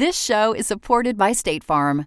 This show is supported by State Farm.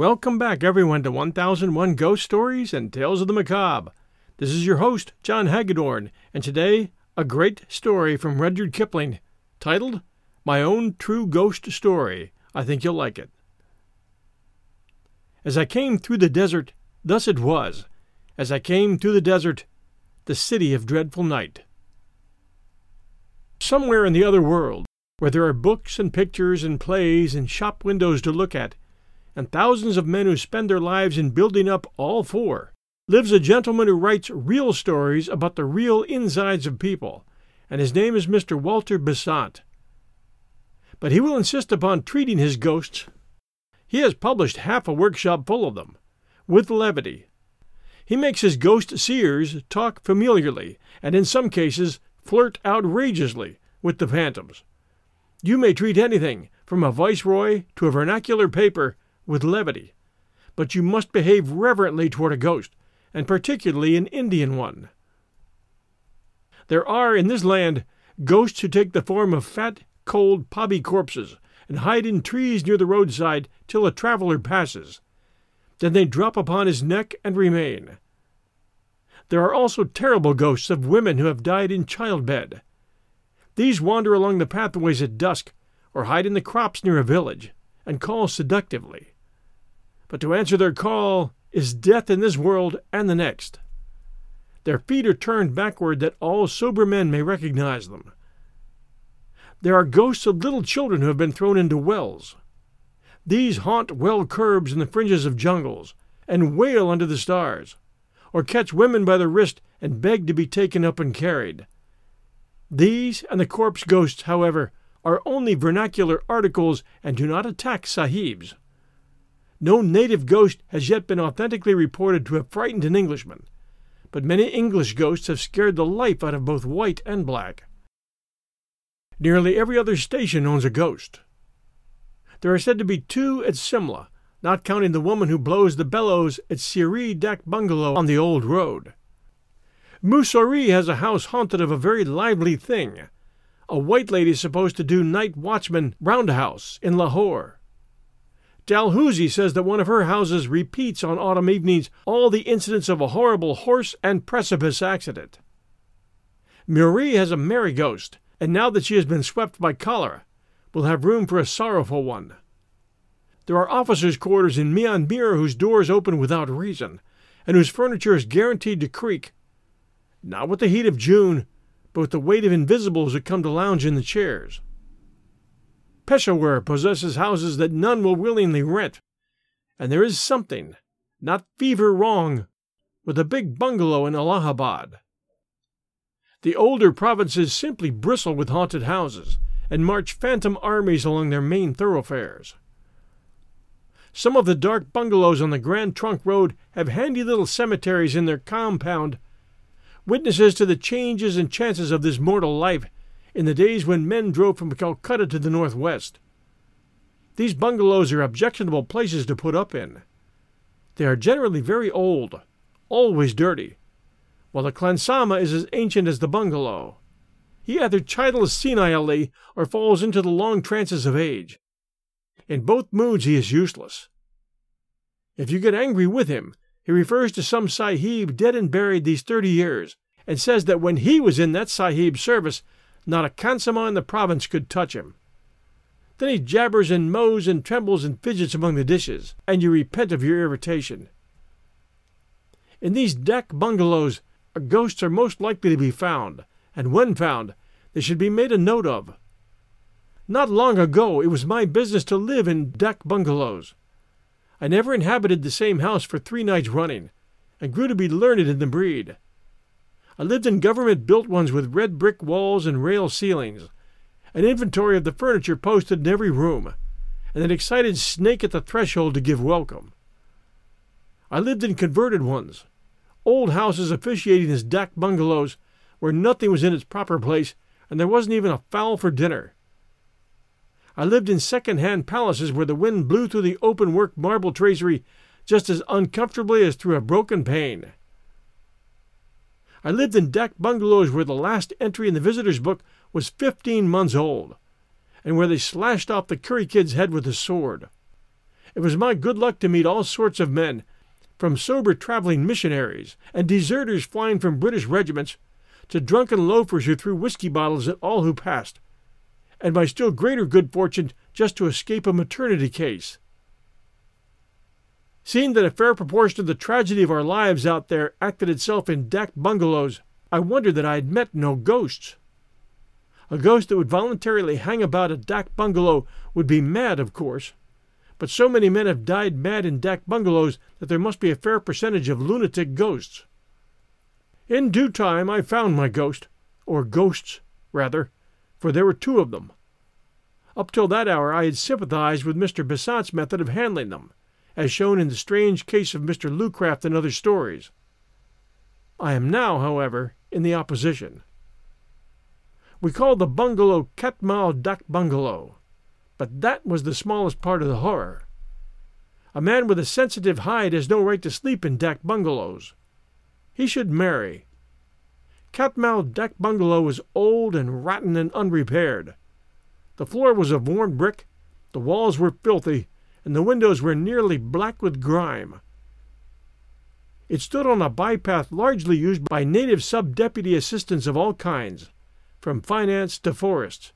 Welcome back, everyone, to 1001 Ghost Stories and Tales of the Macabre. This is your host, John Hagedorn, and today, a great story from Rudyard Kipling titled My Own True Ghost Story. I think you'll like it. As I came through the desert, thus it was. As I came through the desert, the city of dreadful night. Somewhere in the other world, where there are books and pictures and plays and shop windows to look at, and thousands of men who spend their lives in building up all four, lives a gentleman who writes real stories about the real insides of people, and his name is Mr. Walter Besant. But he will insist upon treating his ghosts. He has published half a workshop full of them, with levity. He makes his ghost seers talk familiarly, and in some cases flirt outrageously with the phantoms. You may treat anything, from a viceroy to a vernacular paper, with levity, but you must behave reverently toward a ghost, and particularly an Indian one. There are in this land ghosts who take the form of fat, cold, pobby corpses and hide in trees near the roadside till a traveler passes. Then they drop upon his neck and remain. There are also terrible ghosts of women who have died in childbed. These wander along the pathways at dusk, or hide in the crops near a village, and call seductively but to answer their call is death in this world and the next. Their feet are turned backward that all sober men may recognize them. There are ghosts of little children who have been thrown into wells. These haunt well curbs in the fringes of jungles, and wail under the stars, or catch women by the wrist and beg to be taken up and carried. These and the corpse ghosts, however, are only vernacular articles and do not attack sahibs. No native ghost has yet been authentically reported to have frightened an Englishman, but many English ghosts have scared the life out of both white and black. Nearly every other station owns a ghost. There are said to be two at Simla, not counting the woman who blows the bellows at Siri Dak Bungalow on the old road. Mussoorie has a house haunted of a very lively thing. A white lady supposed to do night watchman round a house in Lahore. Dalhousie says that one of her houses repeats on autumn evenings all the incidents of a horrible horse and precipice accident. Murree has a merry ghost, and now that she has been swept by cholera, will have room for a sorrowful one. There are officers' quarters in Mianmir whose doors open without reason, and whose furniture is guaranteed to creak, not with the heat of June, but with the weight of invisibles who come to lounge in the chairs. Peshawar possesses houses that none will willingly rent, and there is something, not fever wrong, with a big bungalow in Allahabad. The older provinces simply bristle with haunted houses and march phantom armies along their main thoroughfares. Some of the dark bungalows on the Grand Trunk Road have handy little cemeteries in their compound, witnesses to the changes and chances of this mortal life in the days when men drove from Calcutta to the northwest. These bungalows are objectionable places to put up in. They are generally very old, always dirty, while the Khansama is as ancient as the bungalow. He either chidles senilely or falls into the long trances of age. In both moods he is useless. If you get angry with him, he refers to some sahib dead and buried these thirty years, and says that when he was in that sahib's service, not a khansama in the province could touch him. Then he jabbers and mows and trembles and fidgets among the dishes, and you repent of your irritation. In these dak bungalows, ghosts are most likely to be found, and when found, they should be made a note of. Not long ago, it was my business to live in dak bungalows. I never inhabited the same house for three nights running, and grew to be learned in the breed. I lived in government built ones with red brick walls and rail ceilings, an inventory of the furniture posted in every room, and an excited snake at the threshold to give welcome. I lived in converted ones, old houses officiating as dak bungalows, where nothing was in its proper place and there wasn't even a fowl for dinner. I lived in second-hand palaces where the wind blew through the open-work marble tracery just as uncomfortably as through a broken pane. I lived in dak bungalows where the last entry in the visitor's book was fifteen months old, and where they slashed off the curry kid's head with a sword. It was my good luck to meet all sorts of men, from sober traveling missionaries and deserters flying from British regiments to drunken loafers who threw whiskey bottles at all who passed, and my still greater good fortune just to escape a maternity case. Seeing that a fair proportion of the tragedy of our lives out there acted itself in dak bungalows, I wondered that I had met no ghosts. A ghost that would voluntarily hang about a dak bungalow would be mad, of course, but so many men have died mad in dak bungalows that there must be a fair percentage of lunatic ghosts. In due time I found my ghost, or ghosts, rather, for there were two of them. Up till that hour I had sympathized with Mr. Besant's method of handling them, as shown in the strange case of Mr. Lucraft and other stories. I am now, however, in the opposition. We called the bungalow Katmal Dak Bungalow, but that was the smallest part of the horror. A man with a sensitive hide has no right to sleep in dak bungalows. He should marry. Katmal Dak Bungalow was old and rotten and unrepaired. The floor was of worn brick, the walls were filthy, and the windows were nearly black with grime. It stood on a bypath largely used by native sub deputy assistants of all kinds, from finance to forests.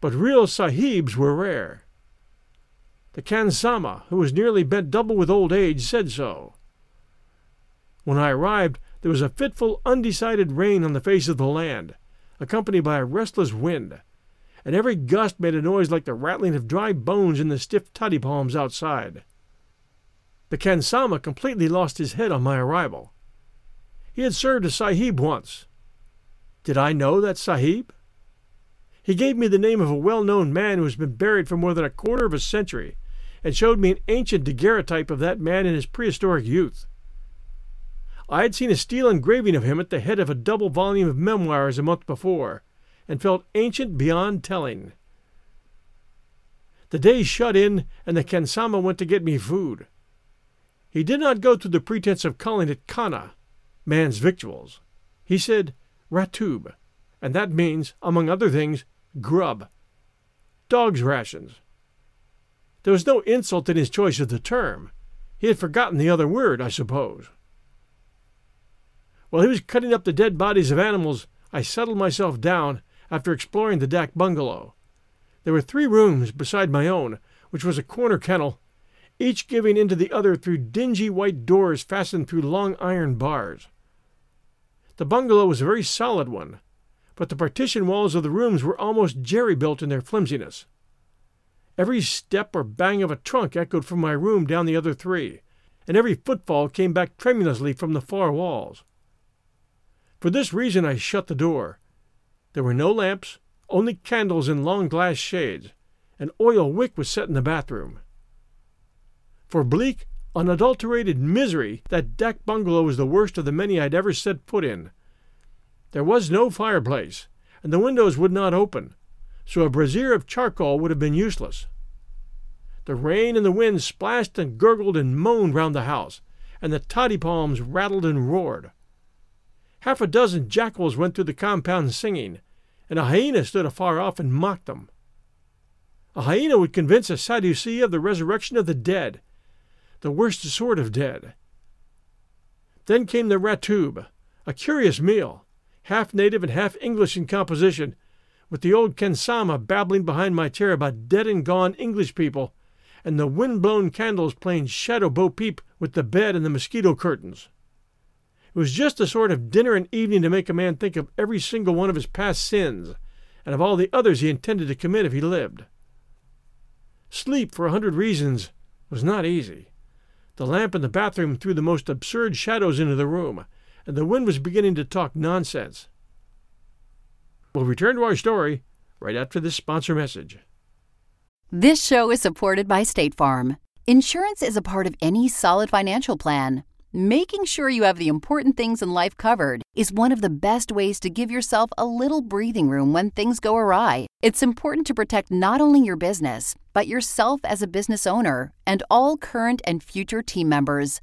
But real sahibs were rare. The Khansama, who was nearly bent double with old age, said so. When I arrived, there was a fitful, undecided rain on the face of the land, accompanied by a restless wind, and every gust made a noise like the rattling of dry bones in the stiff toddy palms outside. The Khansama completely lost his head on my arrival. He had served a sahib once. Did I know that sahib? He gave me the name of a well known man who has been buried for more than a quarter of a century, and showed me an ancient daguerreotype of that man in his prehistoric youth. I had seen a steel engraving of him at the head of a double volume of memoirs a month before, and felt ancient beyond telling. The day shut in, and the Khansama went to get me food. He did not go through the pretense of calling it khana, man's victuals. He said ratub, and that means, among other things, grub. Dog's rations. There was no insult in his choice of the term. He had forgotten the other word, I suppose. While he was cutting up the dead bodies of animals, I settled myself down after exploring the dak bungalow. There were three rooms beside my own, which was a corner kennel, each giving into the other through dingy white doors fastened through long iron bars. The bungalow was a very solid one, but the partition walls of the rooms were almost jerry built in their flimsiness. Every step or bang of a trunk echoed from my room down the other three, and every footfall came back tremulously from the far walls. For this reason I shut the door. There were no lamps, only candles in long glass shades. An oil wick was set in the bathroom. For bleak, unadulterated misery, that dak bungalow was the worst of the many I'd ever set foot in. There was no fireplace, and the windows would not open, so a brazier of charcoal would have been useless. The rain and the wind splashed and gurgled and moaned round the house, and the toddy palms rattled and roared. Half a dozen jackals went through the compound singing, and a hyena stood afar off and mocked them. A hyena would convince a Sadducee of the resurrection of the dead, the worst sort of dead. Then came the ratub, a curious meal, half native and half English in composition, with the old Khansama babbling behind my chair about dead and gone English people, and the wind-blown candles playing shadow bo peep with the bed and the mosquito curtains. It was just the sort of dinner and evening to make a man think of every single one of his past sins, and of all the others he intended to commit if he lived. Sleep, for a hundred reasons, was not easy. The lamp in the bathroom threw the most absurd shadows into the room, and the wind was beginning to talk nonsense. We'll return to our story right after this sponsor message. This show is supported by State Farm. Insurance is a part of any solid financial plan. Making sure you have the important things in life covered is one of the best ways to give yourself a little breathing room when things go awry. It's important to protect not only your business, but yourself as a business owner and all current and future team members.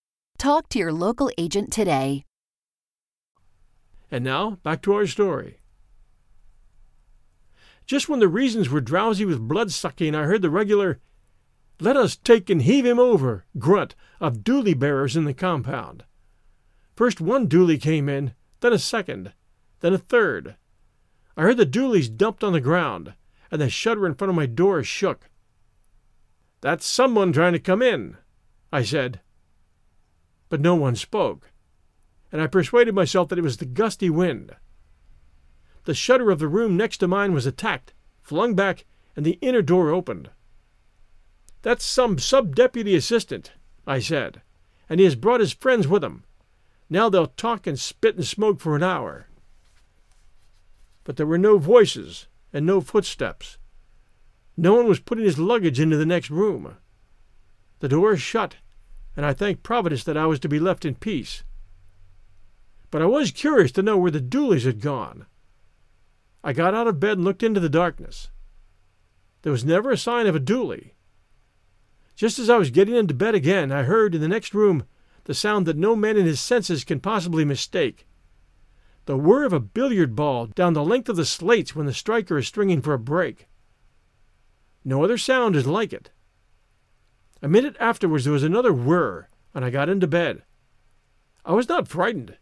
Talk to your local agent today. And now, back to our story. Just when the reasons were drowsy with blood sucking, I heard the regular, let us take and heave him over grunt of doolie bearers in the compound. First one doolie came in, then a second, then a third. I heard the doolies dumped on the ground, and the shutter in front of my door shook. That's someone trying to come in, I said. But no one spoke, and I persuaded myself that it was the gusty wind. The shutter of the room next to mine was attacked, flung back, and the inner door opened. That's some sub deputy assistant, I said, and he has brought his friends with him. Now they'll talk and spit and smoke for an hour. But there were no voices and no footsteps. No one was putting his luggage into the next room. The door shut, and I thanked Providence that I was to be left in peace. But I was curious to know where the doolies had gone. I got out of bed and looked into the darkness. There was never a sign of a Doolie. Just as I was getting into bed again, I heard in the next room the sound that no man in his senses can possibly mistake the whir of a billiard ball down the length of the slates when the striker is stringing for a break. No other sound is like it. A minute afterwards there was another whir, and I got into bed. I was not frightened.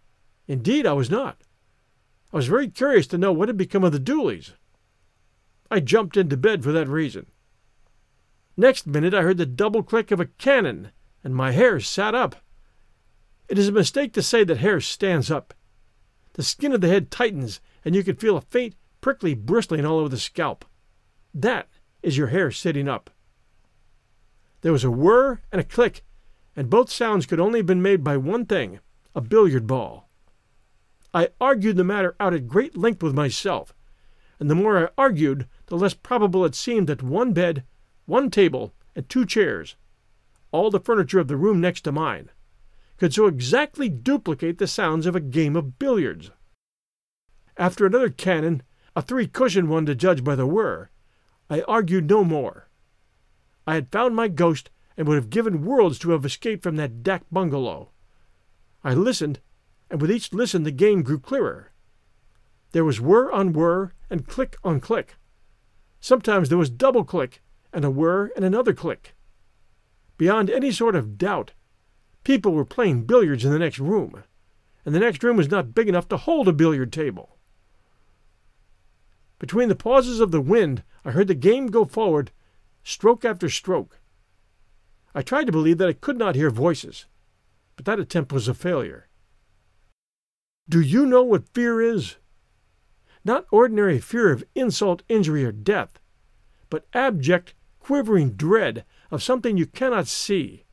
Indeed, I was not. I was very curious to know what had become of the Doolies. I jumped into bed for that reason. Next minute I heard the double click of a cannon, and my hair sat up. It is a mistake to say that hair stands up. The skin of the head tightens, and you can feel a faint, prickly bristling all over the scalp. That is your hair sitting up. There was a whir and a click, and both sounds could only have been made by one thing a billiard ball. I argued the matter out at great length with myself, and the more I argued, the less probable it seemed that one bed, one table, and two chairs, all the furniture of the room next to mine, could so exactly duplicate the sounds of a game of billiards. After another cannon, a three cushioned one to judge by the whir, I argued no more. I had found my ghost and would have given worlds to have escaped from that dak bungalow. I listened and with each listen the game grew clearer. There was whir on whir and click on click. Sometimes there was double click and a whir and another click. Beyond any sort of doubt, people were playing billiards in the next room, and the next room was not big enough to hold a billiard table. Between the pauses of the wind, I heard the game go forward, stroke after stroke. I tried to believe that I could not hear voices, but that attempt was a failure. Do you know what fear is? Not ordinary fear of insult, injury, or death, but abject, quivering dread of something you cannot see.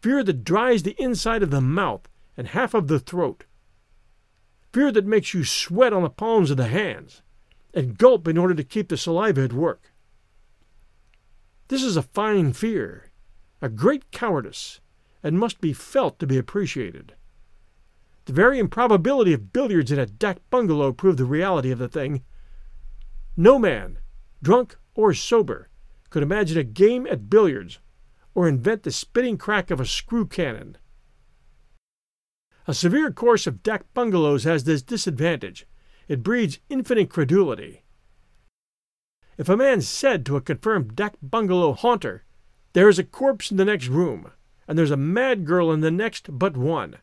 Fear that dries the inside of the mouth and half of the throat. fear that makes you sweat on the palms of the hands and gulp in order to keep the saliva at work. This is a fine fear, a great cowardice, and must be felt to be appreciated. The very improbability of billiards in a dak bungalow proved the reality of the thing. No man, drunk or sober, could imagine a game at billiards or invent the spitting crack of a screw cannon. A severe course of dak bungalows has this disadvantage it breeds infinite credulity. If a man said to a confirmed dak bungalow haunter, There is a corpse in the next room, and there's a mad girl in the next but one,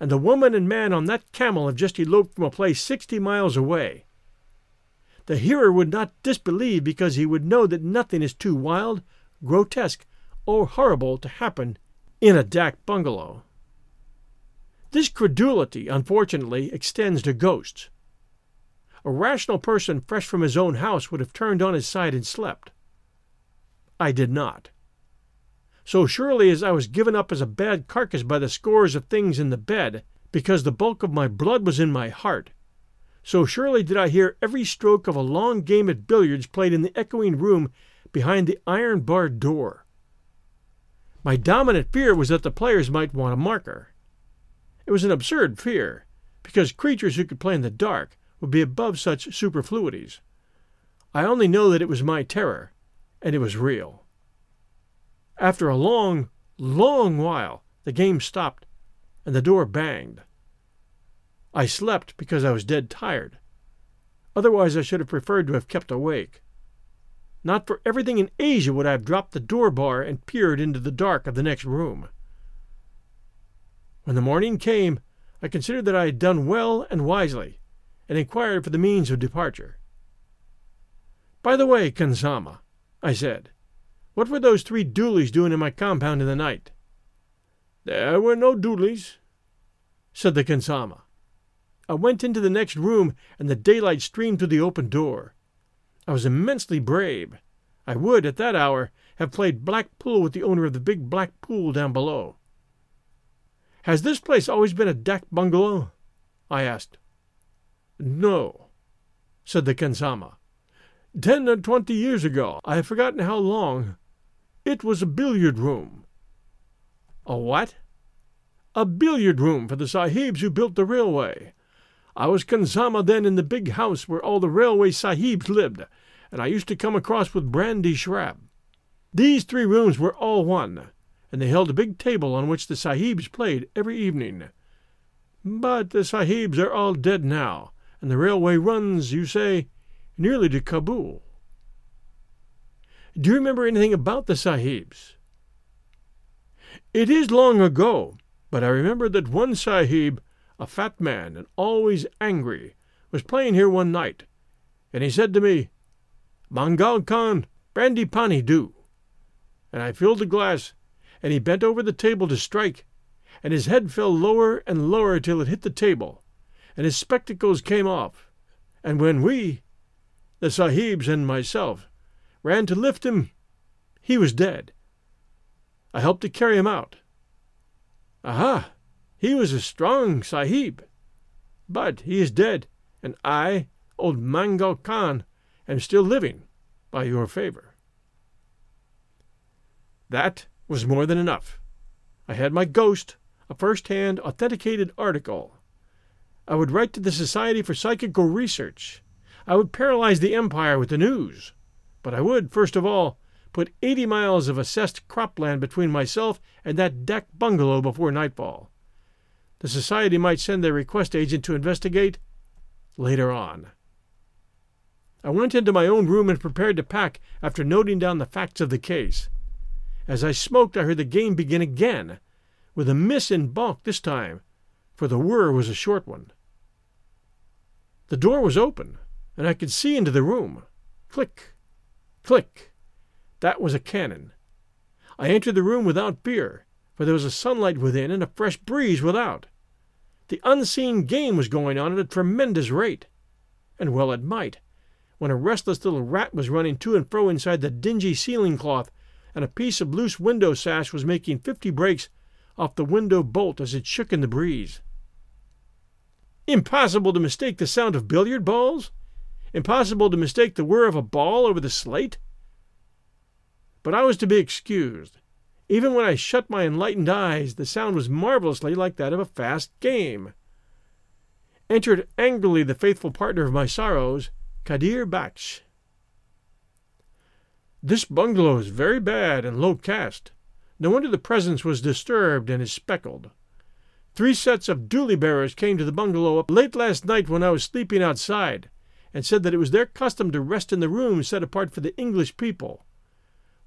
and the woman and man on that camel have just eloped from a place sixty miles away, the hearer would not disbelieve because he would know that nothing is too wild, grotesque, or horrible to happen in a dak bungalow. This credulity, unfortunately, extends to ghosts. A rational person fresh from his own house would have turned on his side and slept. I did not. So surely as I was given up as a bad carcass by the scores of things in the bed, because the bulk of my blood was in my heart, so surely did I hear every stroke of a long game at billiards played in the echoing room behind the iron barred door. My dominant fear was that the players might want a marker. It was an absurd fear, because creatures who could play in the dark would be above such superfluities. I only know that it was my terror, and it was real. After a long, long while, the game stopped, and the door banged. I slept because I was dead tired. Otherwise, I should have preferred to have kept awake. Not for everything in Asia would I have dropped the door bar and peered into the dark of the next room. When the morning came, I considered that I had done well and wisely, and inquired for the means of departure. By the way, Khansamah, I said, what were those three doolies doing in my compound in the night? There were no doolies, said the Khansamah. I went into the next room, and the daylight streamed through the open door. I was immensely brave. I would, at that hour, have played black pool with the owner of the big black pool down below. Has this place always been a dak bungalow? I asked. No, said the Khansamah. Ten or twenty years ago, I have forgotten how long, it was a billiard room. A what? A billiard room for the sahibs who built the railway. I was Khansamah then in the big house where all the railway sahibs lived, and I used to come across with brandy shrab. These three rooms were all one, and they held a big table on which the sahibs played every evening. But the sahibs are all dead now, and the railway runs, you say, nearly to Kabul. Do you remember anything about the sahibs? It is long ago, but I remember that one sahib a fat man and always angry, was playing here one night, and he said to me, Mangal Khan, brandy pani do. And I filled the glass, and he bent over the table to strike, and his head fell lower and lower till it hit the table, and his spectacles came off. And when we, the sahibs and myself, ran to lift him, he was dead. I helped to carry him out. Aha! He was a strong sahib. But he is dead, and I, old Mangal Khan, am still living by your favor. That was more than enough. I had my ghost, a first hand, authenticated article. I would write to the Society for Psychical Research. I would paralyze the empire with the news. But I would, first of all, put eighty miles of assessed cropland between myself and that dak bungalow before nightfall. The Society might send their request agent to investigate later on. I went into my own room and prepared to pack after noting down the facts of the case. As I smoked, I heard the game begin again, with a miss in balk this time, for the whir was a short one. The door was open, and I could see into the room. Click, click. That was a cannon. I entered the room without fear, for there was a sunlight within and a fresh breeze without. The unseen game was going on at a tremendous rate. And well it might, when a restless little rat was running to and fro inside the dingy ceiling cloth, and a piece of loose window sash was making fifty breaks off the window bolt as it shook in the breeze. Impossible to mistake the sound of billiard balls? Impossible to mistake the whir of a ball over the slate? But I was to be excused. Even when I shut my enlightened eyes, the sound was marvelously like that of a fast game. Entered angrily the faithful partner of my sorrows, Kadir Baksh. This bungalow is very bad and low caste. No wonder the presence was disturbed and is speckled. Three sets of doolie bearers came to the bungalow late last night when I was sleeping outside, and said that it was their custom to rest in the room set apart for the English people.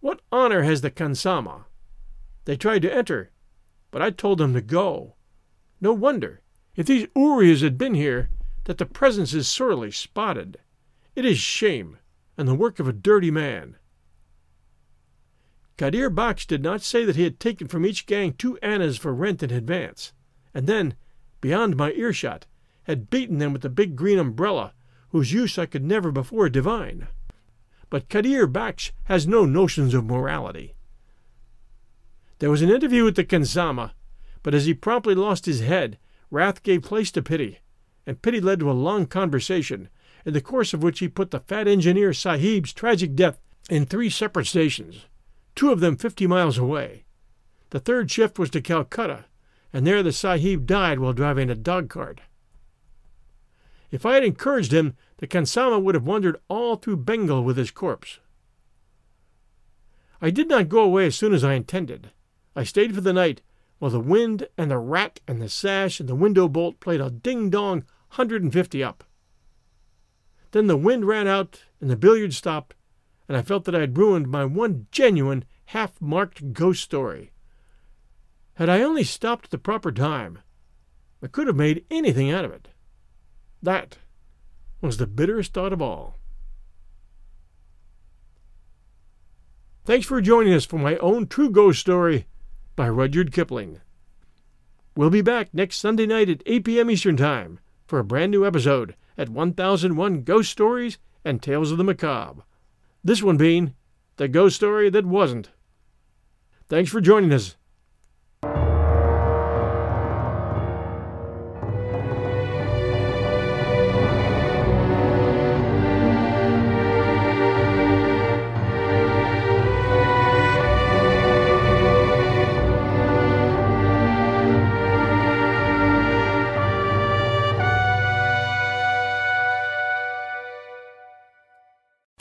What honor has the Khansama? They tried to enter, but I told them to go. No wonder, if these Urias had been here, that the presence is sorely spotted. It is shame, and the work of a dirty man. Kadir Baksh did not say that he had taken from each gang two annas for rent in advance, and then, beyond my earshot, had beaten them with the big green umbrella, whose use I could never before divine. But Kadir Baksh has no notions of morality. There was an interview with the Khansama, but as he promptly lost his head, wrath gave place to pity, and pity led to a long conversation, in the course of which he put the fat engineer Sahib's tragic death in three separate stations, two of them fifty miles away. The third shift was to Calcutta, and there the Sahib died while driving a dog cart. If I had encouraged him, the Khansama would have wandered all through Bengal with his corpse. I did not go away as soon as I intended. I stayed for the night, while the wind and the rat and the sash and the window bolt played a ding dong hundred and fifty up. Then the wind ran out and the billiard stopped, and I felt that I had ruined my one genuine, half marked ghost story. Had I only stopped at the proper time, I could have made anything out of it. That was the bitterest thought of all. Thanks for joining us for my own true ghost story by Rudyard Kipling. We'll be back next Sunday night at 8 p.m. Eastern Time for a brand new episode at 1001 Ghost Stories and Tales of the Macabre. This one being The Ghost Story That Wasn't. Thanks for joining us.